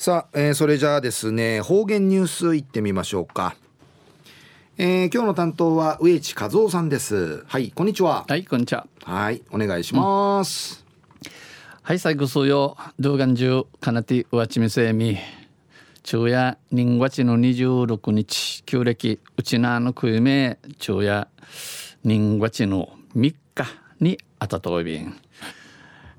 さあ、えー、それじゃあですね方言ニュースいってみましょうか、えー、今日の担当は植地和夫さんです。はいこんにちは。はいこんにちは。はいお願いします、うん、はい最後数曜動画中かなてうわちみせみ。昼夜人月の26日。旧暦うちなのくいめ昼夜人月の3日にあたといびん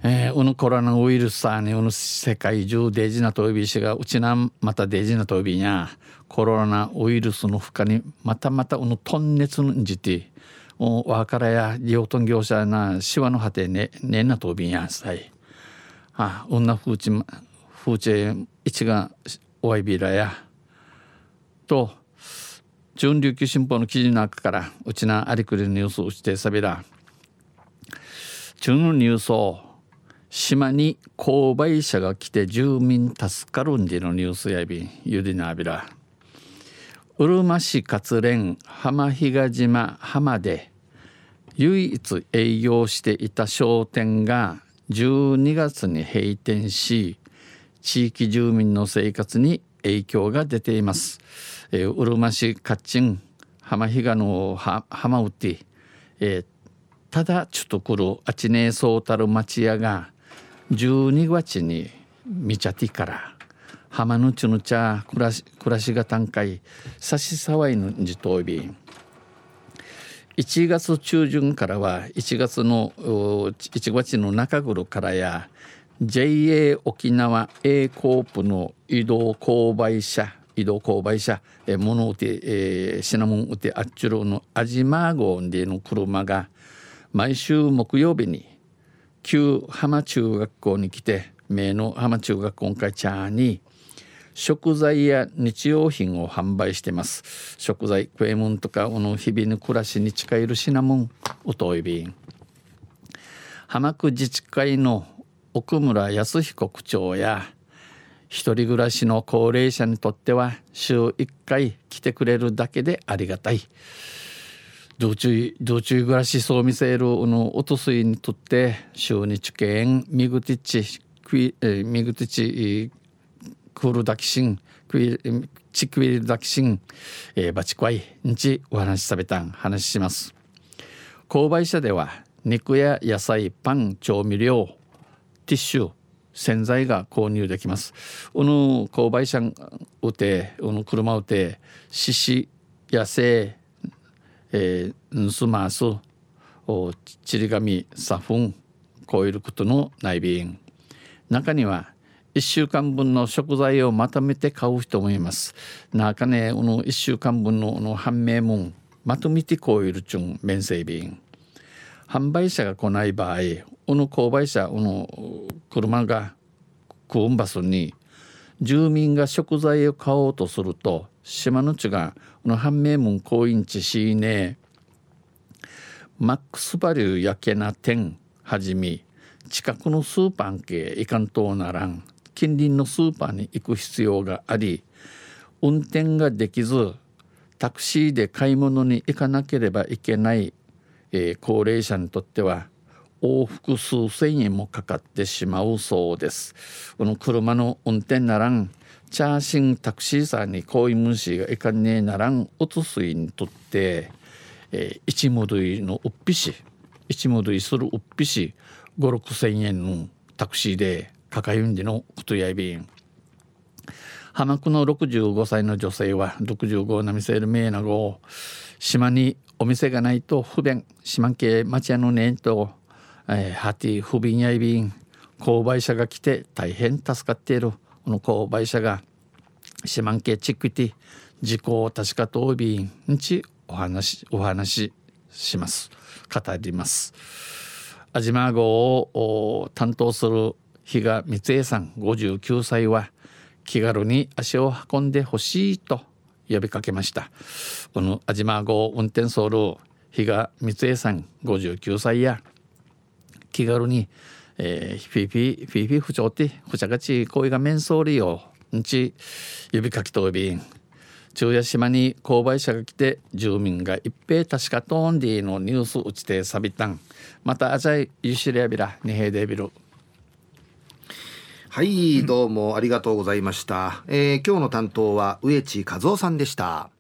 えー、うぬコロナウイルスさにうぬ世界中デジなとびしがうちなまたデジなとびにゃコロナウイルスの負荷にまたまたうぬとん熱のじてわからや利用とん業者なしわの果てねねんなとびにゃさい。あうんなふうちふうち一がおいびらや。と準琉球新報の記事の中からうちなありくりのニュースをしてさびら。中のニュースを島に購買者が来て住民助かるんじのニュースやびんゆりなびらうるま市活連浜比嘉島浜で唯一営業していた商店が12月に閉店し地域住民の生活に影響が出ています。えー、うるま市カッチン浜比嘉の浜うて、えー、ただちょっと来るあちねえそうたる町屋が12月に見ちゃってから浜のちぬちゃ暮らし暮らしが短回差し騒いのじとび1月中旬からは1月の1月の中頃からや JA 沖縄 A コープの移動購買車移動購買車え物売て、えー、シナモン売てあっちゅうのアジマーゴンでの車が毎週木曜日に旧浜中学校に来て名の浜中学校会茶に食材や日用品を販売してます。食材食い物とかこの日々の暮らしに近いる品物おといびん浜区自治会の奥村康彦区長や一人暮らしの高齢者にとっては週1回来てくれるだけでありがたい。道中道中暮らしそう見せるのおとすいにとって週日券ミグティチクイミグティチクールダキシンクイチクイルダキシン、えー、バチコイんちお話しさべたん話します購買者では肉や野菜パン調味料ティッシュ洗剤が購入できます。この購買者うて、この車うて、獅子、野生、えー、盗ますおちり紙サフンこういうことの内便中には1週間分の食材をまとめて買う人もいます。中ねこの1週間分のの判明もまとめてこういうちゅん面製便販売者が来ない場合この購買者この車がクーンバスに住民が食材を買おうとすると島の地がこの判明門高インチシーネマックスバリューやけな店はじめ近くのスーパー系いかんとならん。近隣のスーパーに行く必要があり運転ができずタクシーで買い物に行かなければいけない、えー、高齢者にとっては往復数千円もかかってしまうそうです。この車の運転ならん。チャーシンタクシーさんにこういう無視がいかねえならんおつすいにとって、えー、一戻りのうっぴし一戻りするうっぴし5 6千円のタクシーでかかゆんでのことやいびん浜区の65歳の女性は65なみせる名なご島にお店がないと不便島系町屋のねんとえー、ハティ不便やいびん購買者が来て大変助かっている。この購買者が四万系チックティ事故を確かとおびんちお話お話します。語ります。安島号を担当する比嘉光恵さん59歳は気軽に足を運んでほしいと呼びかけました。この安島号運転ソウル比嘉光恵さん59歳や気軽に、えー、フィフィフィフィ不調ってふちゃがち恋が面相利用。んち指かきとびん昼夜島に購買者が来て住民が一平確かトーンディのニュース打ちてさびたん。またあじゃいゆしりやびらにへでびるはいどうもありがとうございました、えー今日の担当は植地和夫さんでした。